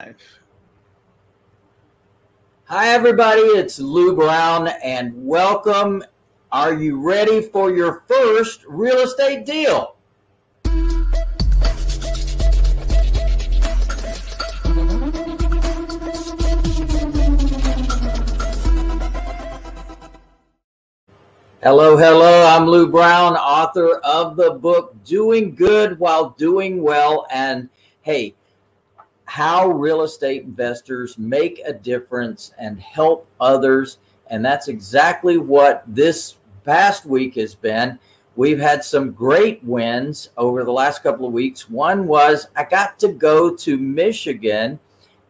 Hi, everybody. It's Lou Brown, and welcome. Are you ready for your first real estate deal? Hello, hello. I'm Lou Brown, author of the book Doing Good While Doing Well. And hey, how real estate investors make a difference and help others. And that's exactly what this past week has been. We've had some great wins over the last couple of weeks. One was I got to go to Michigan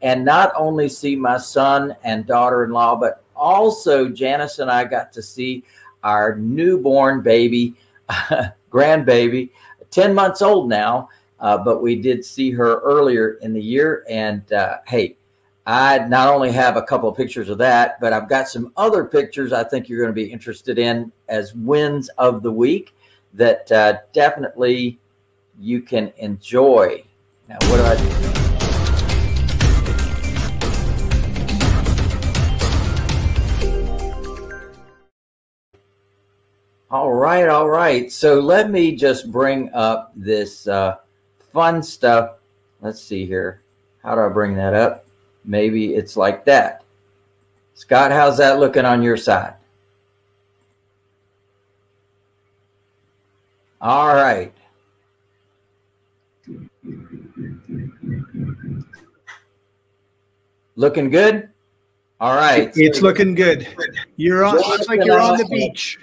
and not only see my son and daughter in law, but also Janice and I got to see our newborn baby, grandbaby, 10 months old now. Uh, but we did see her earlier in the year. And uh, hey, I not only have a couple of pictures of that, but I've got some other pictures I think you're going to be interested in as wins of the week that uh, definitely you can enjoy. Now, what do I do? All right, all right. So let me just bring up this uh, fun stuff. Let's see here. How do I bring that up? Maybe it's like that. Scott, how's that looking on your side? All right. Looking good? All right. It's so, looking good. You're on looks like you're on the beach.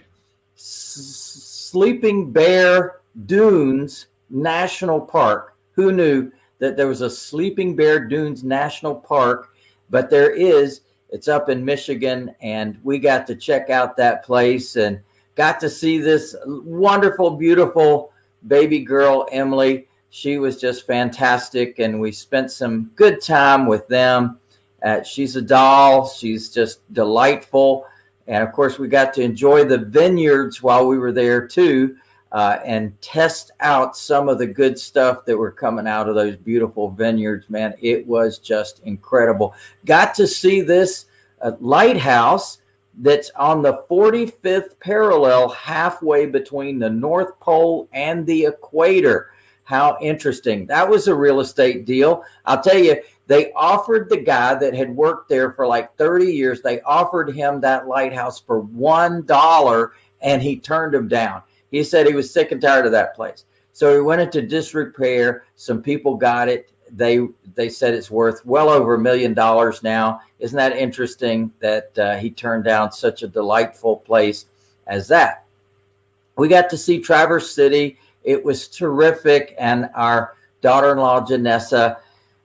Sleeping Bear Dunes National Park. Who knew that there was a Sleeping Bear Dunes National Park? But there is. It's up in Michigan, and we got to check out that place and got to see this wonderful, beautiful baby girl, Emily. She was just fantastic, and we spent some good time with them. Uh, she's a doll. She's just delightful. And of course, we got to enjoy the vineyards while we were there too uh, and test out some of the good stuff that were coming out of those beautiful vineyards. Man, it was just incredible. Got to see this uh, lighthouse that's on the 45th parallel, halfway between the North Pole and the equator. How interesting. That was a real estate deal. I'll tell you, they offered the guy that had worked there for like 30 years, they offered him that lighthouse for $1 and he turned him down. He said he was sick and tired of that place. So he went into disrepair. Some people got it. They they said it's worth well over a million dollars now. Isn't that interesting that uh, he turned down such a delightful place as that? We got to see Traverse City. It was terrific, and our daughter-in-law Janessa,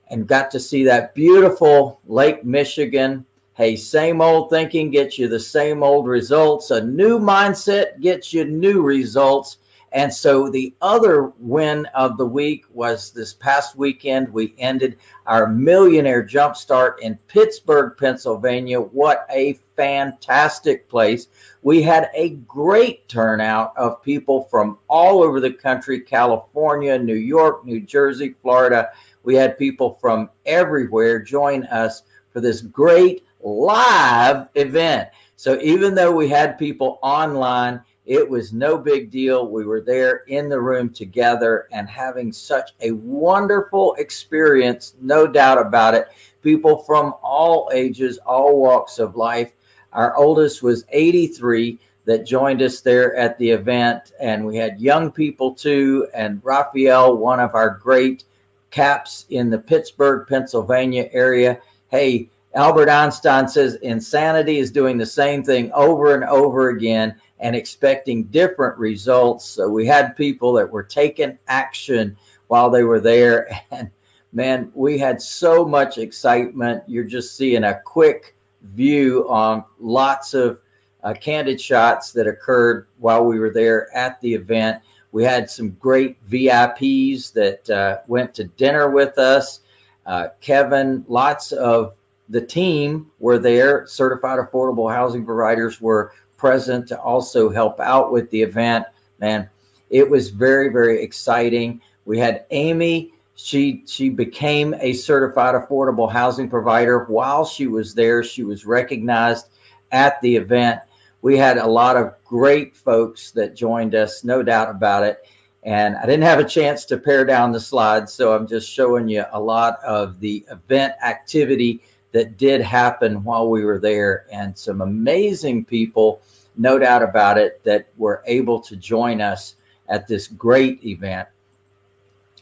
and got to see that beautiful Lake Michigan Hey, same old thinking gets you the same old results. A new mindset gets you new results. And so the other win of the week was this past weekend. We ended our millionaire jumpstart in Pittsburgh, Pennsylvania. What a fantastic place. We had a great turnout of people from all over the country California, New York, New Jersey, Florida. We had people from everywhere join us for this great live event. So even though we had people online, it was no big deal. We were there in the room together and having such a wonderful experience, no doubt about it. People from all ages, all walks of life. Our oldest was 83 that joined us there at the event, and we had young people too. And Raphael, one of our great caps in the Pittsburgh, Pennsylvania area. Hey, Albert Einstein says insanity is doing the same thing over and over again and expecting different results. So we had people that were taking action while they were there. And man, we had so much excitement. You're just seeing a quick view on lots of uh, candid shots that occurred while we were there at the event. We had some great VIPs that uh, went to dinner with us. Uh, Kevin, lots of the team were there. Certified affordable housing providers were present to also help out with the event. Man, it was very, very exciting. We had Amy. she she became a certified affordable housing provider while she was there. She was recognized at the event. We had a lot of great folks that joined us, no doubt about it. And I didn't have a chance to pare down the slides, so I'm just showing you a lot of the event activity that did happen while we were there, and some amazing people, no doubt about it, that were able to join us at this great event.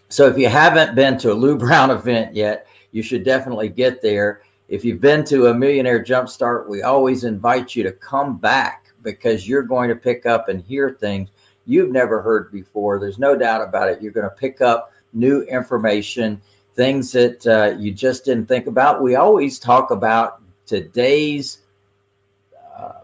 So if you haven't been to a Lou Brown event yet, you should definitely get there. If you've been to a Millionaire Jumpstart, we always invite you to come back because you're going to pick up and hear things you've never heard before. There's no doubt about it. You're going to pick up new information, things that uh, you just didn't think about. We always talk about today's uh,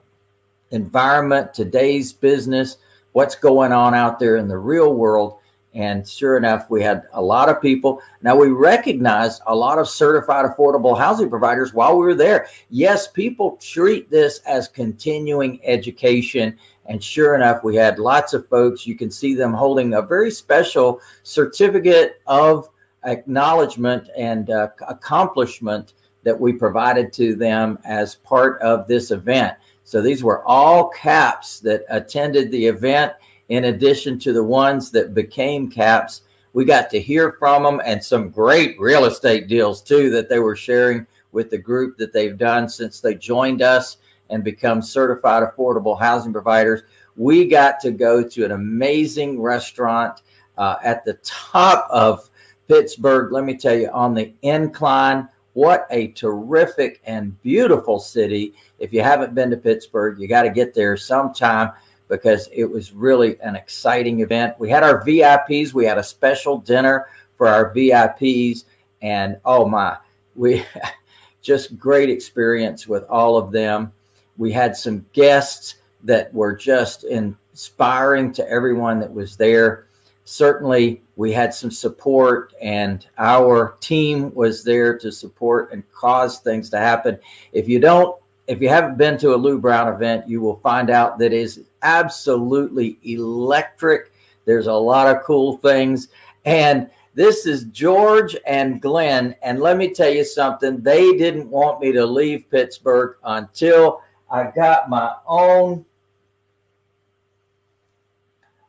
environment, today's business, what's going on out there in the real world. And sure enough, we had a lot of people. Now we recognized a lot of certified affordable housing providers while we were there. Yes, people treat this as continuing education. And sure enough, we had lots of folks. You can see them holding a very special certificate of acknowledgement and uh, accomplishment that we provided to them as part of this event. So these were all caps that attended the event in addition to the ones that became caps. We got to hear from them and some great real estate deals too that they were sharing with the group that they've done since they joined us and become certified affordable housing providers. We got to go to an amazing restaurant uh, at the top of Pittsburgh. Let me tell you, on the incline, what a terrific and beautiful city. If you haven't been to Pittsburgh, you got to get there sometime because it was really an exciting event. We had our VIPs, we had a special dinner for our VIPs, and oh my, we just great experience with all of them. We had some guests that were just inspiring to everyone that was there. Certainly, we had some support, and our team was there to support and cause things to happen. If you don't if you haven't been to a Lou Brown event, you will find out that is absolutely electric. There's a lot of cool things. And this is George and Glenn. And let me tell you something, they didn't want me to leave Pittsburgh until I got my own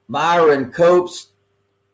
Myron Cope's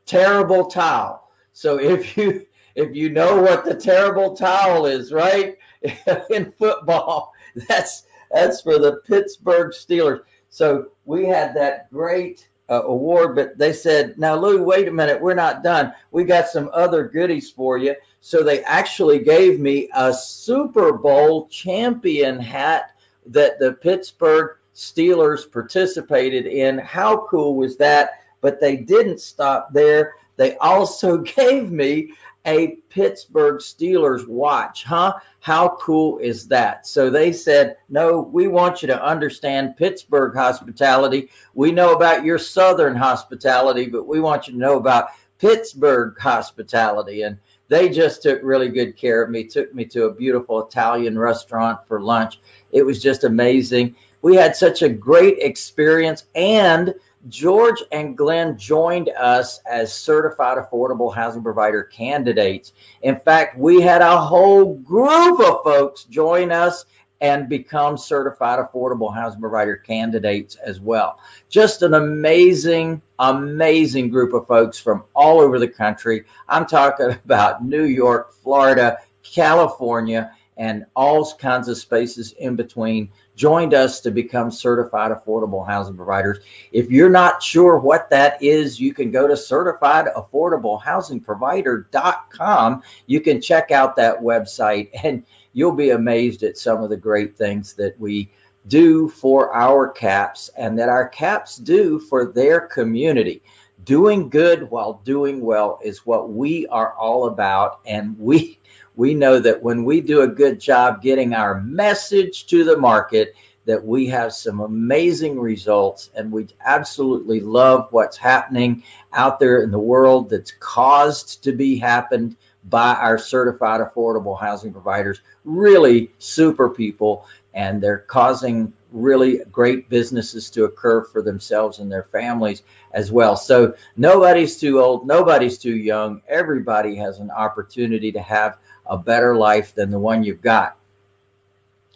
terrible towel. So if you if you know what the terrible towel is, right? in football, that's that's for the Pittsburgh Steelers. So we had that great uh, award, but they said, "Now, Lou, wait a minute, we're not done. We got some other goodies for you." So they actually gave me a Super Bowl champion hat that the Pittsburgh Steelers participated in. How cool was that? But they didn't stop there. They also gave me a Pittsburgh Steelers watch, huh? How cool is that? So they said, No, we want you to understand Pittsburgh hospitality. We know about your Southern hospitality, but we want you to know about Pittsburgh hospitality. And they just took really good care of me, took me to a beautiful Italian restaurant for lunch. It was just amazing. We had such a great experience and George and Glenn joined us as certified affordable housing provider candidates. In fact, we had a whole group of folks join us and become certified affordable housing provider candidates as well. Just an amazing, amazing group of folks from all over the country. I'm talking about New York, Florida, California, and all kinds of spaces in between joined us to become certified affordable housing providers. If you're not sure what that is, you can go to certifiedaffordablehousingprovider.com. You can check out that website and you'll be amazed at some of the great things that we do for our caps and that our caps do for their community. Doing good while doing well is what we are all about. And we we know that when we do a good job getting our message to the market, that we have some amazing results and we absolutely love what's happening out there in the world that's caused to be happened by our certified affordable housing providers really super people and they're causing really great businesses to occur for themselves and their families as well. So nobody's too old, nobody's too young. Everybody has an opportunity to have a better life than the one you've got.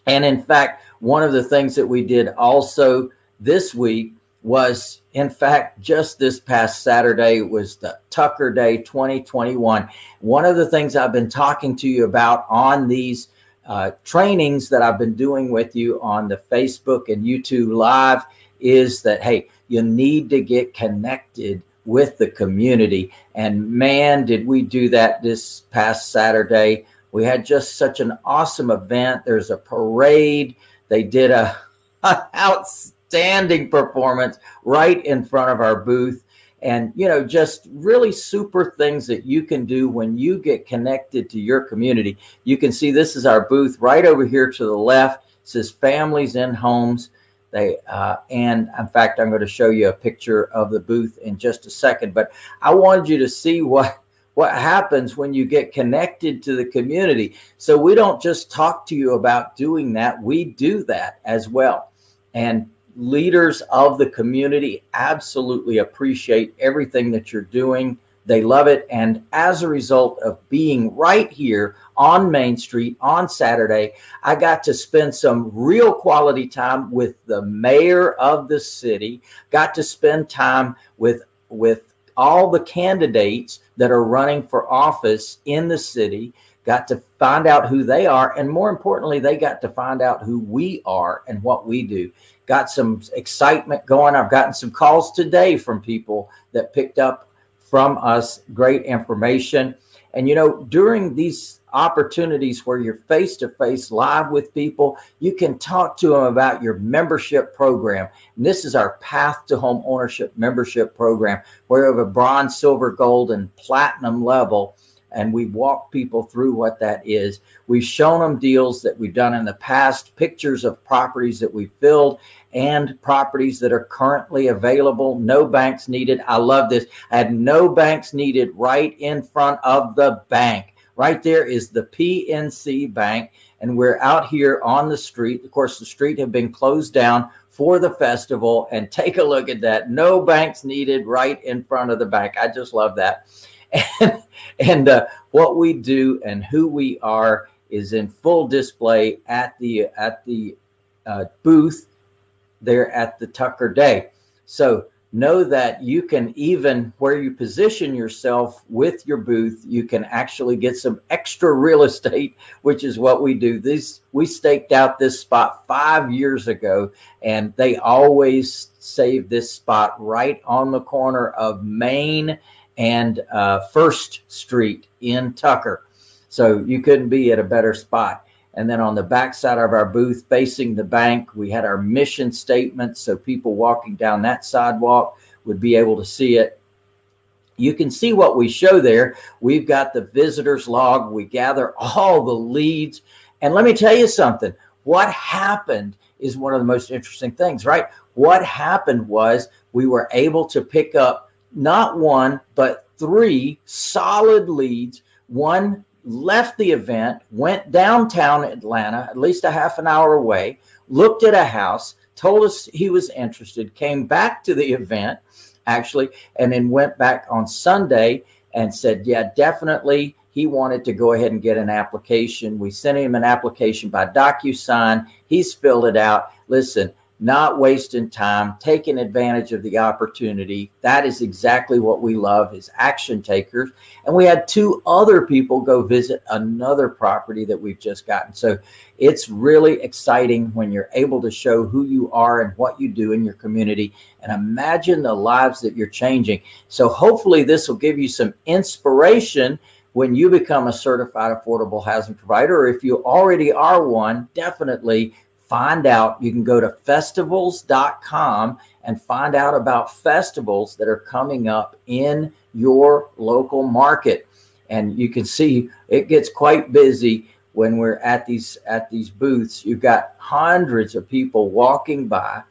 And in fact, one of the things that we did also this week was in fact just this past saturday was the tucker day 2021 one of the things i've been talking to you about on these uh, trainings that i've been doing with you on the facebook and youtube live is that hey you need to get connected with the community and man did we do that this past saturday we had just such an awesome event there's a parade they did a, a outstanding performance right in front of our booth. And, you know, just really super things that you can do when you get connected to your community. You can see this is our booth right over here to the left. It says families in homes. They uh, and in fact, I'm going to show you a picture of the booth in just a second. But I wanted you to see what what happens when you get connected to the community. So we don't just talk to you about doing that; we do that as well. And leaders of the community absolutely appreciate everything that you're doing. They love it. And as a result of being right here on Main Street on Saturday, I got to spend some real quality time with the mayor of the city, got to spend time with, with all the candidates that are running for office in the city, got to find out who they are. And more importantly, they got to find out who we are and what we do got some excitement going. I've gotten some calls today from people that picked up from us great information. And, you know, during these opportunities where you're face to face live with people, you can talk to them about your membership program. And this is our Path to Home Ownership membership program, where we have a bronze, silver, gold, and platinum level and we walk people through what that is. We've shown them deals that we've done in the past, pictures of properties that we've filled, and properties that are currently available. No banks needed. I love this. Had no banks needed right in front of the bank. Right there is the PNC Bank, and we're out here on the street. Of course, the street had been closed down for the festival, and take a look at that. No banks needed right in front of the bank. I just love that and, uh, what we do and who we are is in full display at the at the uh, booth there at the Tucker Day. So know that you can even where you position yourself with your booth, you can actually get some extra real estate, which is what we do. This we staked out this spot five years ago, and they always save this spot right on the corner of Main and uh, First Street in Tucker. So you couldn't be at a better spot. And then on the back side of our booth, facing the bank, we had our mission statement. So people walking down that sidewalk would be able to see it. You can see what we show there. We've got the visitors log. We gather all the leads. And let me tell you something. What happened is one of the most interesting things, right? What happened was we were able to pick up not one, but three solid leads. One left the event, went downtown Atlanta, at least a half an hour away, looked at a house, told us he was interested, came back to the event actually, and then went back on Sunday and said, Yeah, definitely. He wanted to go ahead and get an application. We sent him an application by DocuSign. He's filled it out. Listen, not wasting time, taking advantage of the opportunity. That is exactly what we love is action takers. And we had two other people go visit another property that we've just gotten. So it's really exciting when you're able to show who you are and what you do in your community and imagine the lives that you're changing. So hopefully this will give you some inspiration when you become a certified affordable housing provider, or if you already are one, definitely find out. You can go to festivals.com and find out about festivals that are coming up in your local market. And you can see it gets quite busy when we're at these at these booths. You've got hundreds of people walking by.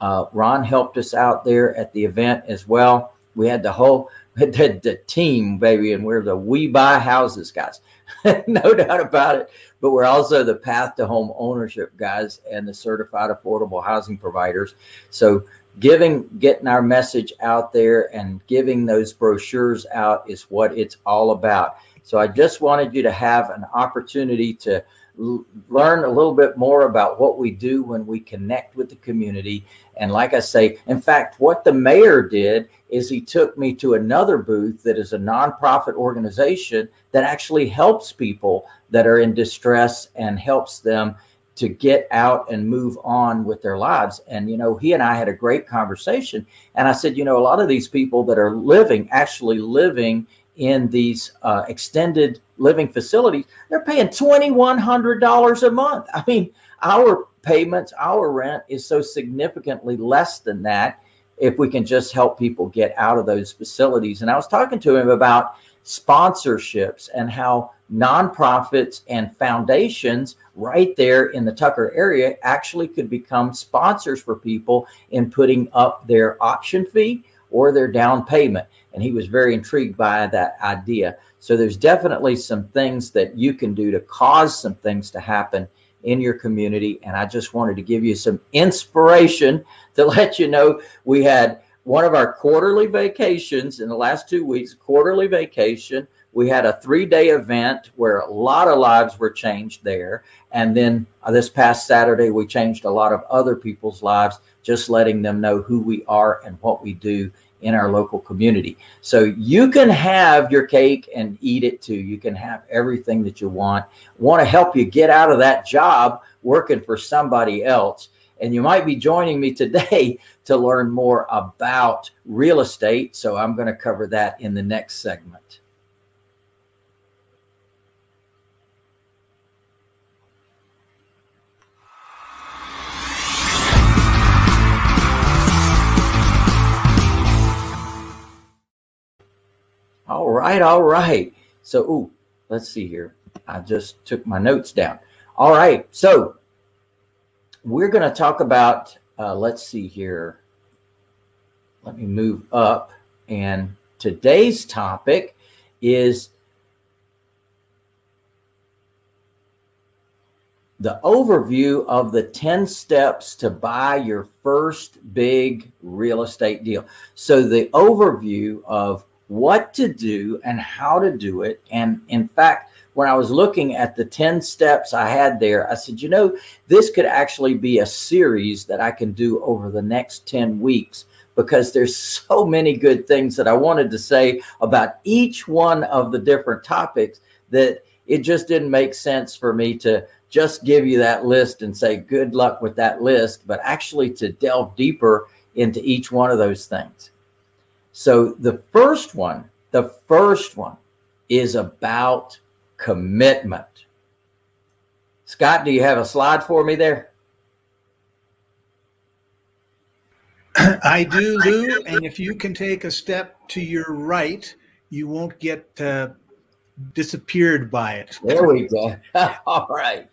Uh, Ron helped us out there at the event as well. we had the whole the, the team, baby, and we're the we buy houses guys, no doubt about it. But we're also the path to home ownership guys and the certified affordable housing providers. So giving getting our message out there and giving those brochures out is what it's all about. So I just wanted you to have an opportunity to learn a little bit more about what we do when we connect with the community. And like I say, in fact, what the mayor did is he took me to another booth that is a nonprofit organization that actually helps people that are in distress and helps them to get out and move on with their lives. And, you know, he and I had a great conversation. And I said, you know, a lot of these people that are living, actually living in these uh, extended living facilities, they're paying $2,100 a month. I mean, our payments, our rent is so significantly less than that if we can just help people get out of those facilities. And I was talking to him about sponsorships and how nonprofits and foundations right there in the Tucker area actually could become sponsors for people in putting up their option fee or their down payment. And he was very intrigued by that idea. So there's definitely some things that you can do to cause some things to happen in your community. And I just wanted to give you some inspiration to let you know we had one of our quarterly vacations in the last two weeks, quarterly vacation. We had a three day event where a lot of lives were changed there. And then uh, this past Saturday, we changed a lot of other people's lives, just letting them know who we are and what we do in our local community. So you can have your cake and eat it too. You can have everything that you want. Want to help you get out of that job working for somebody else. And you might be joining me today to learn more about real estate. So I'm going to cover that in the next segment. All right, all right. So, ooh, let's see here. I just took my notes down. All right, so we're going to talk about. Uh, let's see here. Let me move up, and today's topic is the overview of the 10 steps to buy your first big real estate deal. So, the overview of what to do and how to do it. And in fact, when I was looking at the 10 steps I had there, I said, you know, this could actually be a series that I can do over the next 10 weeks because there's so many good things that I wanted to say about each one of the different topics that it just didn't make sense for me to just give you that list and say good luck with that list, but actually to delve deeper into each one of those things. So the first one, the first one is about commitment. Scott, do you have a slide for me there? I do, Lou. And if you can take a step to your right, you won't get uh, disappeared by it. There we go. All right.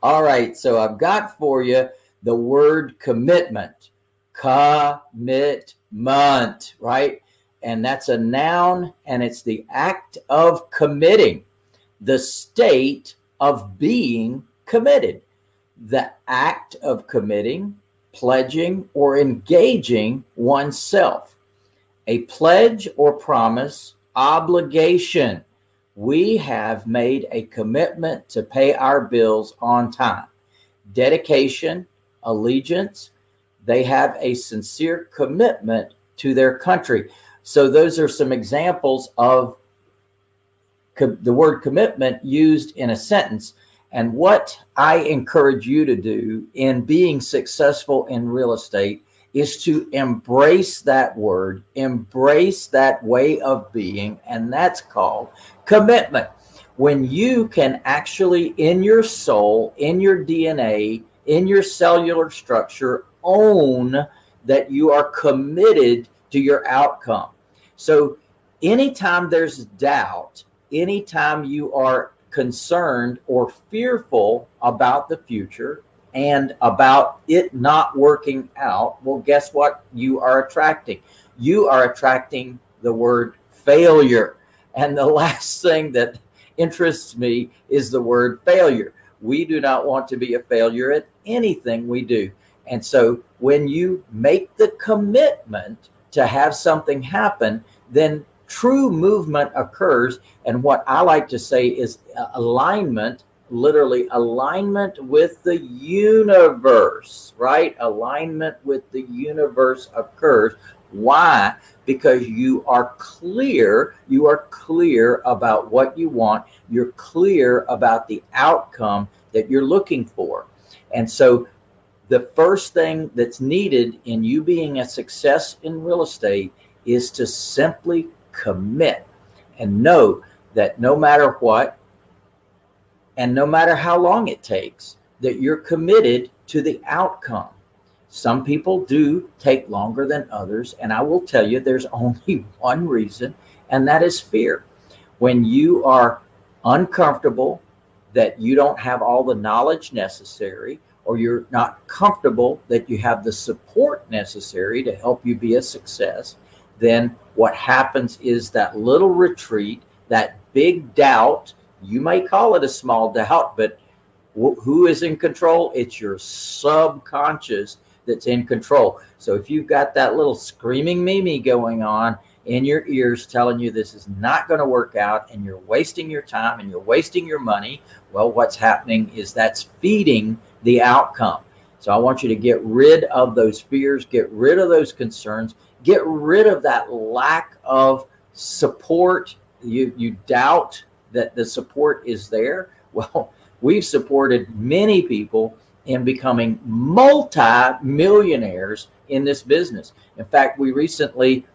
All right. So I've got for you the word commitment. Commitment, right? And that's a noun, and it's the act of committing, the state of being committed, the act of committing, pledging, or engaging oneself. A pledge or promise, obligation. We have made a commitment to pay our bills on time. Dedication, allegiance, they have a sincere commitment to their country. So those are some examples of co- the word commitment used in a sentence. And what I encourage you to do in being successful in real estate is to embrace that word, embrace that way of being, and that's called commitment. When you can actually, in your soul, in your DNA, in your cellular structure, own that you are committed to your outcome. So, anytime there's doubt, anytime you are concerned or fearful about the future and about it not working out, well, guess what? You are attracting. you are attracting the word failure. And the last thing that interests me is the word failure. We do not want to be a failure at anything we do. And so when you make the commitment to have something happen, then true movement occurs. And what I like to say is alignment, literally alignment with the universe, right? Alignment with the universe occurs. Why? Because you are clear, you are clear about what you want, you're clear about the outcome that you're looking for. And so the first thing that's needed in you being a success in real estate is to simply commit and know that no matter what and no matter how long it takes that you're committed to the outcome. Some people do take longer than others and i will tell you there's only one reason and that is fear. When you are uncomfortable that you don't have all the knowledge necessary or you're not comfortable that you have the support necessary to help you be a success then what happens is that little retreat, that big doubt, you may call it a small doubt, but who is in control? It's your subconscious that's in control. So if you've got that little screaming Mimi going on in your ears telling you this is not going to work out and you're wasting your time and you're wasting your money, well, what's happening is that's feeding the outcome. So I want you to get rid of those fears, get rid of those concerns, get rid of that lack of support. You you doubt that the support is there. Well, we've supported many people in becoming multi-millionaires in this business. In fact, we recently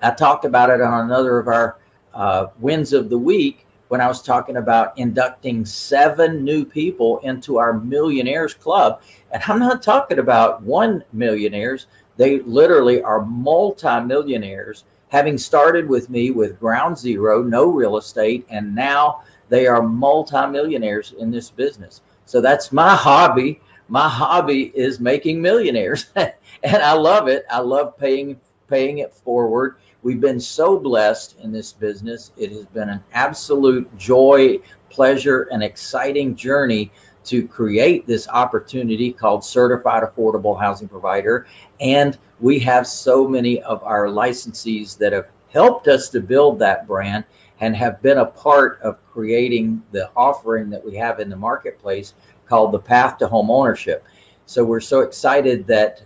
I talked about it on another of our uh, wins of the week when I was talking about inducting seven new people into our millionaires club. And I'm not talking about one millionaires. They literally are multimillionaires, having started with me with ground zero, no real estate, and now they are multimillionaires in this business. So that's my hobby. My hobby is making millionaires, and I love it. I love paying paying it forward. We've been so blessed in this business. It has been an absolute joy, pleasure, and exciting journey to create this opportunity called Certified Affordable Housing Provider. And we have so many of our licensees that have helped us to build that brand and have been a part of creating the offering that we have in the marketplace called the Path to Home Ownership. So we're so excited that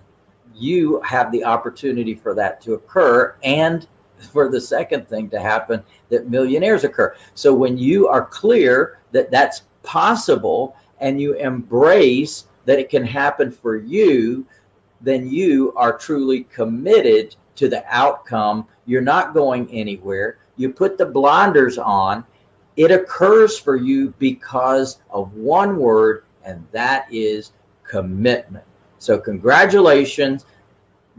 you have the opportunity for that to occur and for the second thing to happen that millionaires occur. So when you are clear that that's possible and you embrace that it can happen for you, then you are truly committed to the outcome. You're not going anywhere. You put the blinders on. It occurs for you because of one word, and that is commitment. So, congratulations.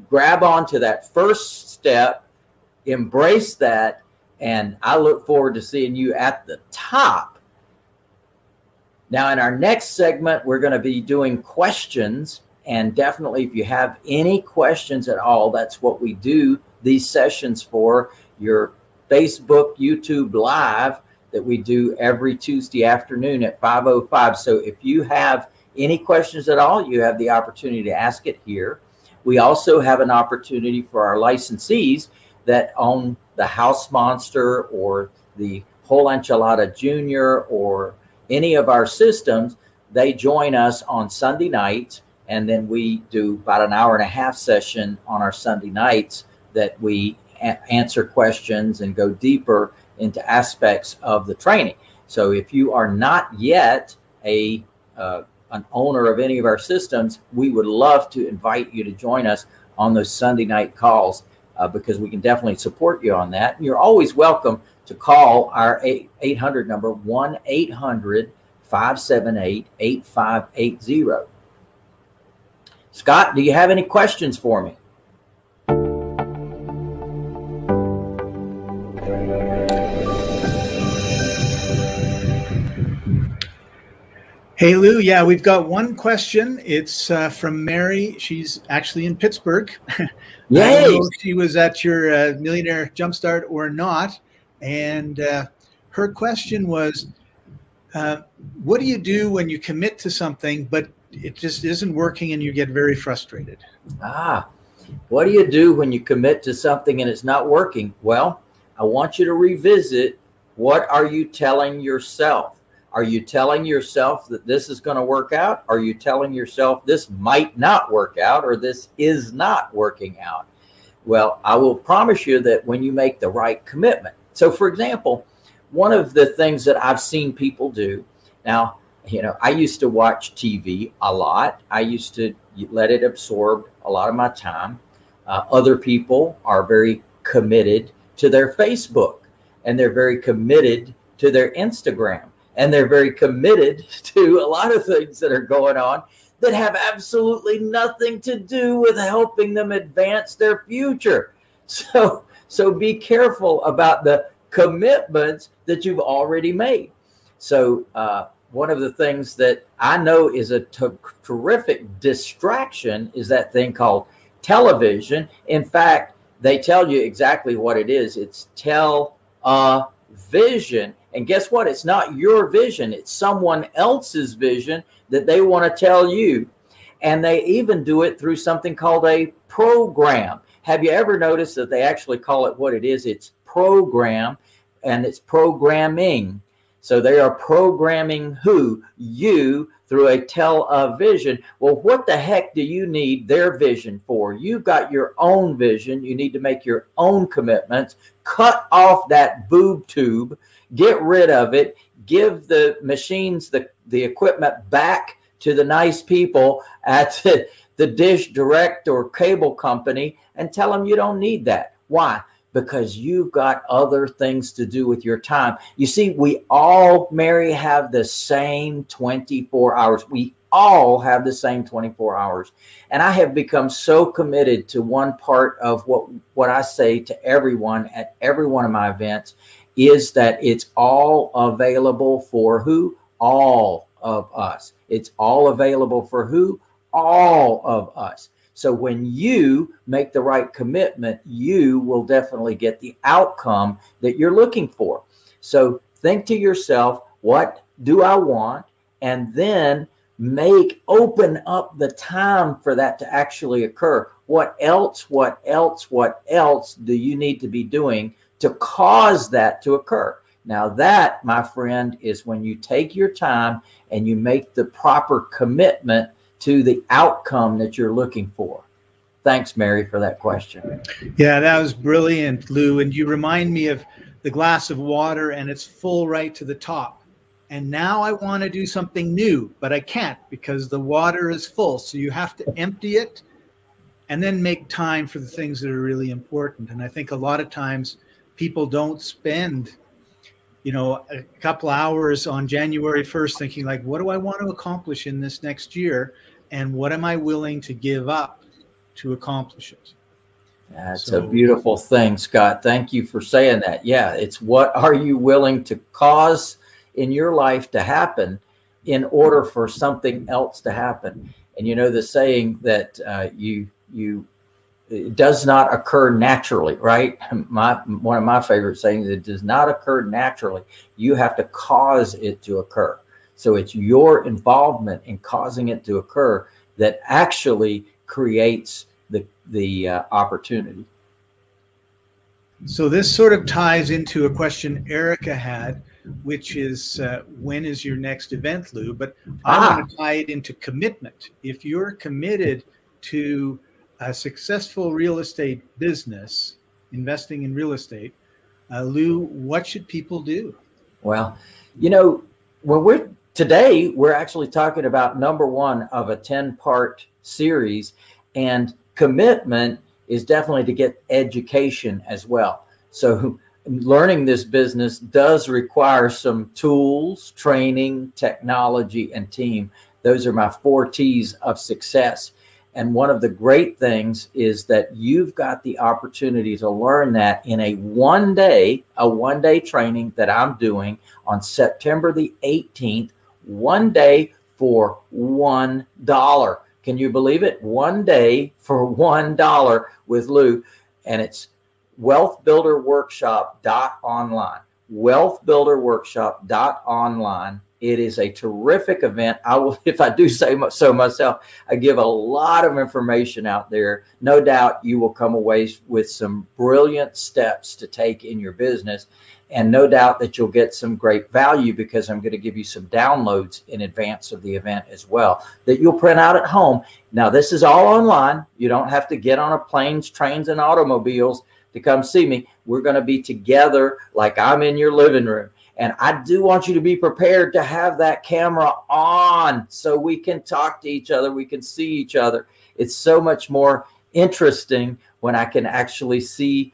Grab onto that first step, embrace that, and I look forward to seeing you at the top now, in our next segment, we're going to be doing questions. And definitely, if you have any questions at all, that's what we do these sessions for your Facebook, YouTube Live that we do every Tuesday afternoon at 5:05. So if you have any questions at all, you have the opportunity to ask it here. We also have an opportunity for our licensees that own the House Monster or the Whole Enchilada Junior or any of our systems, they join us on Sunday nights, and then we do about an hour and a half session on our Sunday nights that we a- answer questions and go deeper into aspects of the training. So if you are not yet a uh, an owner of any of our systems, we would love to invite you to join us on those Sunday night calls uh, because we can definitely support you on that. And you're always welcome to call our 800 number 1 800 578 8580. Scott, do you have any questions for me? Hey, Lou. Yeah, we've got one question. It's uh, from Mary. She's actually in Pittsburgh. Yay! she was at your uh, Millionaire Jumpstart or not. And uh, her question was uh, What do you do when you commit to something, but it just isn't working and you get very frustrated? Ah, what do you do when you commit to something and it's not working? Well, I want you to revisit what are you telling yourself? Are you telling yourself that this is going to work out? Are you telling yourself this might not work out or this is not working out? Well, I will promise you that when you make the right commitment. So, for example, one of the things that I've seen people do now, you know, I used to watch TV a lot. I used to let it absorb a lot of my time. Uh, other people are very committed to their Facebook and they're very committed to their Instagram and they're very committed to a lot of things that are going on that have absolutely nothing to do with helping them advance their future. So so be careful about the commitments that you've already made. So uh, one of the things that I know is a t- terrific distraction is that thing called television. In fact, they tell you exactly what it is. It's tell a vision. And guess what? It's not your vision, it's someone else's vision that they want to tell you. And they even do it through something called a program. Have you ever noticed that they actually call it what it is? It's program and it's programming. So they are programming who? You through a television. Well, what the heck do you need their vision for? You've got your own vision. You need to make your own commitments. Cut off that boob tube, get rid of it, give the machines, the, the equipment back to the nice people at the, the dish direct or cable company and tell them you don't need that. Why? because you've got other things to do with your time. You see, we all, Mary, have the same 24 hours. We all have the same 24 hours. And I have become so committed to one part of what, what I say to everyone at every one of my events is that it's all available for who? All of us. It's all available for who? All of us. So when you make the right commitment, you will definitely get the outcome that you're looking for. So think to yourself, what do I want? And then make open up the time for that to actually occur. What else, what else, what else do you need to be doing to cause that to occur? Now, that, my friend, is when you take your time and you make the proper commitment to the outcome that you're looking for. Thanks, Mary, for that question. Yeah, that was brilliant, Lou. And you remind me of the glass of water and it's full right to the top. And now I want to do something new, but I can't because the water is full. So you have to empty it and then make time for the things that are really important. And I think a lot of times people don't spend you know a couple hours on january 1st thinking like what do i want to accomplish in this next year and what am I willing to give up to accomplish it? That's so, a beautiful thing, Scott. Thank you for saying that. Yeah, it's what are you willing to cause in your life to happen in order for something else to happen. And you know the saying that uh, you you it does not occur naturally, right? My one of my favorite sayings: it does not occur naturally. You have to cause it to occur. So it's your involvement in causing it to occur that actually creates the the uh, opportunity. So this sort of ties into a question Erica had, which is uh, when is your next event, Lou? But I ah. want to tie it into commitment. If you're committed to a successful real estate business, investing in real estate, uh, Lou, what should people do? Well, you know, when we're today we're actually talking about number one of a 10 part series and commitment is definitely to get education as well. So learning this business does require some tools training technology and team. Those are my four t's of success. And one of the great things is that you've got the opportunity to learn that in a one day a one day training that i'm doing on september the 18th one day for one dollar. Can you believe it? One day for one dollar with Lou, and it's wealthbuilderworkshop.online. Wealthbuilderworkshop.online. It is a terrific event. I will, if I do say so myself, I give a lot of information out there. No doubt you will come away with some brilliant steps to take in your business. And no doubt that you'll get some great value because I'm going to give you some downloads in advance of the event as well that you'll print out at home. Now, this is all online. You don't have to get on a planes, trains, and automobiles to come see me. We're going to be together like I'm in your living room. And I do want you to be prepared to have that camera on so we can talk to each other, we can see each other. It's so much more interesting when I can actually see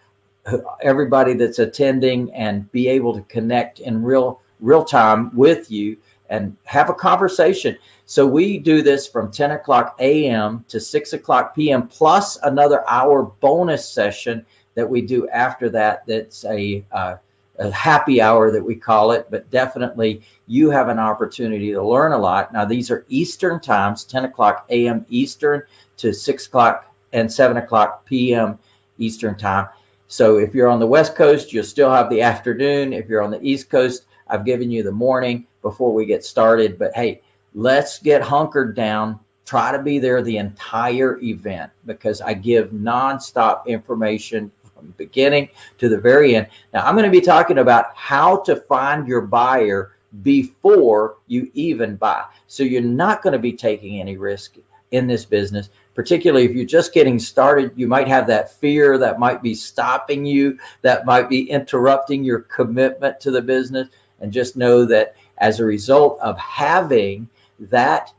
everybody that's attending and be able to connect in real real time with you and have a conversation. So we do this from 10 o'clock a.m. to 6 o'clock p.m. plus another hour bonus session that we do after that. That's a, uh, a happy hour that we call it, but definitely you have an opportunity to learn a lot. Now these are Eastern times, 10 o'clock a.m. Eastern to 6 o'clock and 7 o'clock p.m. Eastern time. So if you're on the West Coast, you'll still have the afternoon. If you're on the East Coast, I've given you the morning before we get started. But hey, let's get hunkered down. Try to be there the entire event because I give nonstop information from beginning to the very end. Now, I'm going to be talking about how to find your buyer before you even buy. So you're not going to be taking any risk in this business particularly if you're just getting started, you might have that fear that might be stopping you, that might be interrupting your commitment to the business. And just know that as a result of having that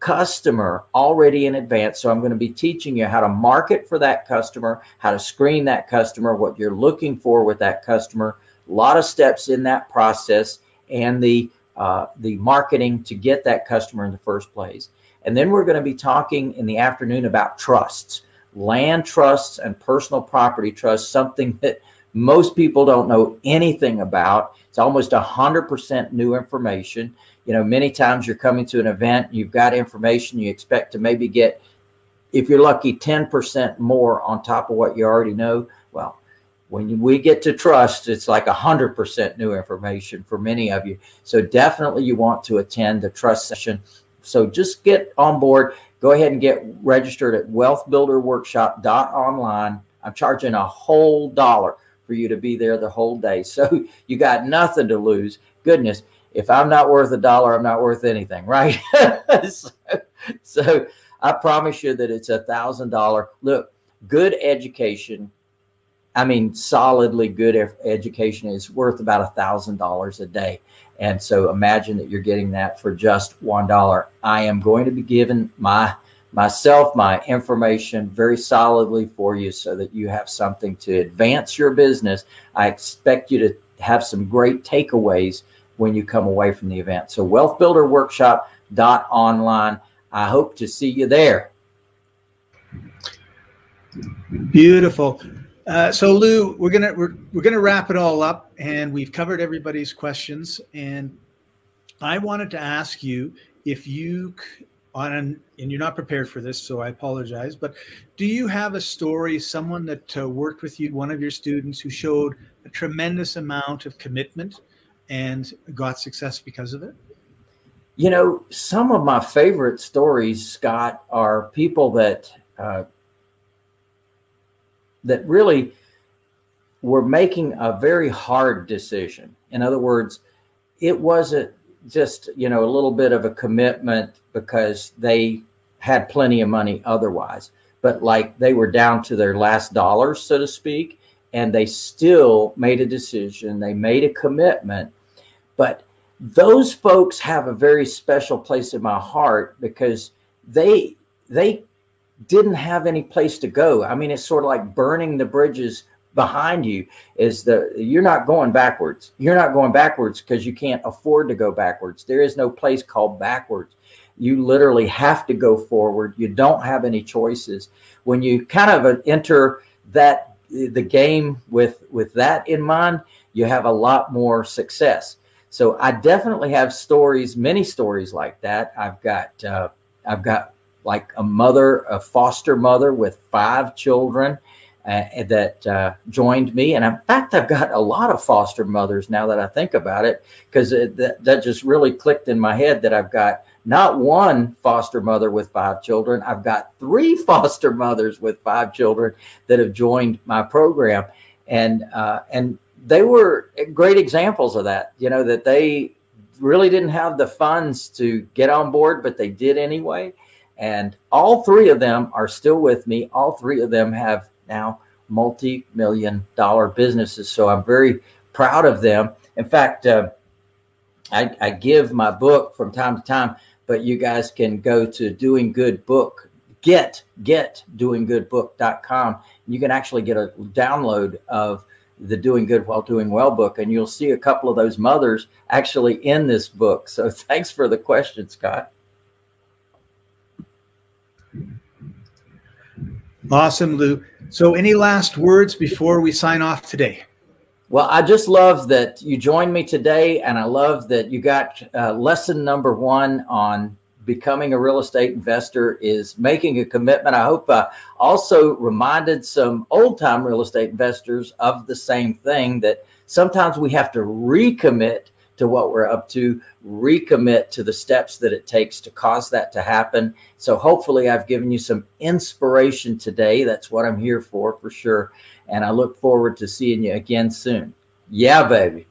customer already in advance. So I'm going to be teaching you how to market for that customer, how to screen that customer, what you're looking for with that customer. A lot of steps in that process and the uh, the marketing to get that customer in the first place. And then we're going to be talking in the afternoon about trusts, land trusts and personal property trusts, something that most people don't know anything about. It's almost 100% new information. You know, many times you're coming to an event, you've got information you expect to maybe get, if you're lucky, 10% more on top of what you already know. Well, when we get to trust, it's like 100% new information for many of you. So definitely you want to attend the trust session so just get on board. Go ahead and get registered at wealthbuilderworkshop.online. I'm charging a whole dollar for you to be there the whole day. So you got nothing to lose. Goodness, if I'm not worth a dollar, I'm not worth anything, right? so, so I promise you that it's a thousand dollar. Look, good education. I mean, solidly good education is worth about a thousand dollars a day. And so imagine that you're getting that for just $1. I am going to be giving my myself my information very solidly for you so that you have something to advance your business. I expect you to have some great takeaways when you come away from the event. So wealthbuilderworkshop.online. I hope to see you there. Beautiful. Uh, so Lou, we're gonna we're, we're gonna wrap it all up, and we've covered everybody's questions. And I wanted to ask you if you on an, and you're not prepared for this, so I apologize. But do you have a story, someone that uh, worked with you, one of your students who showed a tremendous amount of commitment and got success because of it? You know, some of my favorite stories, Scott, are people that uh, that really were making a very hard decision. In other words, it wasn't just, you know, a little bit of a commitment because they had plenty of money otherwise, but like they were down to their last dollar, so to speak, and they still made a decision, they made a commitment. But those folks have a very special place in my heart because they they didn't have any place to go. I mean, it's sort of like burning the bridges behind you is the you're not going backwards. You're not going backwards because you can't afford to go backwards. There is no place called backwards. You literally have to go forward. You don't have any choices. When you kind of enter that the game with with that in mind, you have a lot more success. So I definitely have stories, many stories like that. I've got, uh, I've got like a mother, a foster mother with five children uh, that uh, joined me. And in fact, I've got a lot of foster mothers now that I think about it, because that, that just really clicked in my head that I've got not one foster mother with five children. I've got three foster mothers with five children that have joined my program. And, uh, and they were great examples of that, you know, that they really didn't have the funds to get on board, but they did anyway. And all three of them are still with me. All three of them have now multi-million dollar businesses. So I'm very proud of them. In fact, uh, I, I, give my book from time to time, but you guys can go to doing good book, get, get doinggoodbook.com. You can actually get a download of the doing good while doing well book. And you'll see a couple of those mothers actually in this book. So thanks for the question, Scott. Awesome, Lou. So, any last words before we sign off today? Well, I just love that you joined me today, and I love that you got uh, lesson number one on becoming a real estate investor is making a commitment. I hope I also reminded some old time real estate investors of the same thing that sometimes we have to recommit to what we're up to, recommit to the steps that it takes to cause that to happen. So hopefully I've given you some inspiration today. That's what I'm here for, for sure. And I look forward to seeing you again soon. Yeah, baby.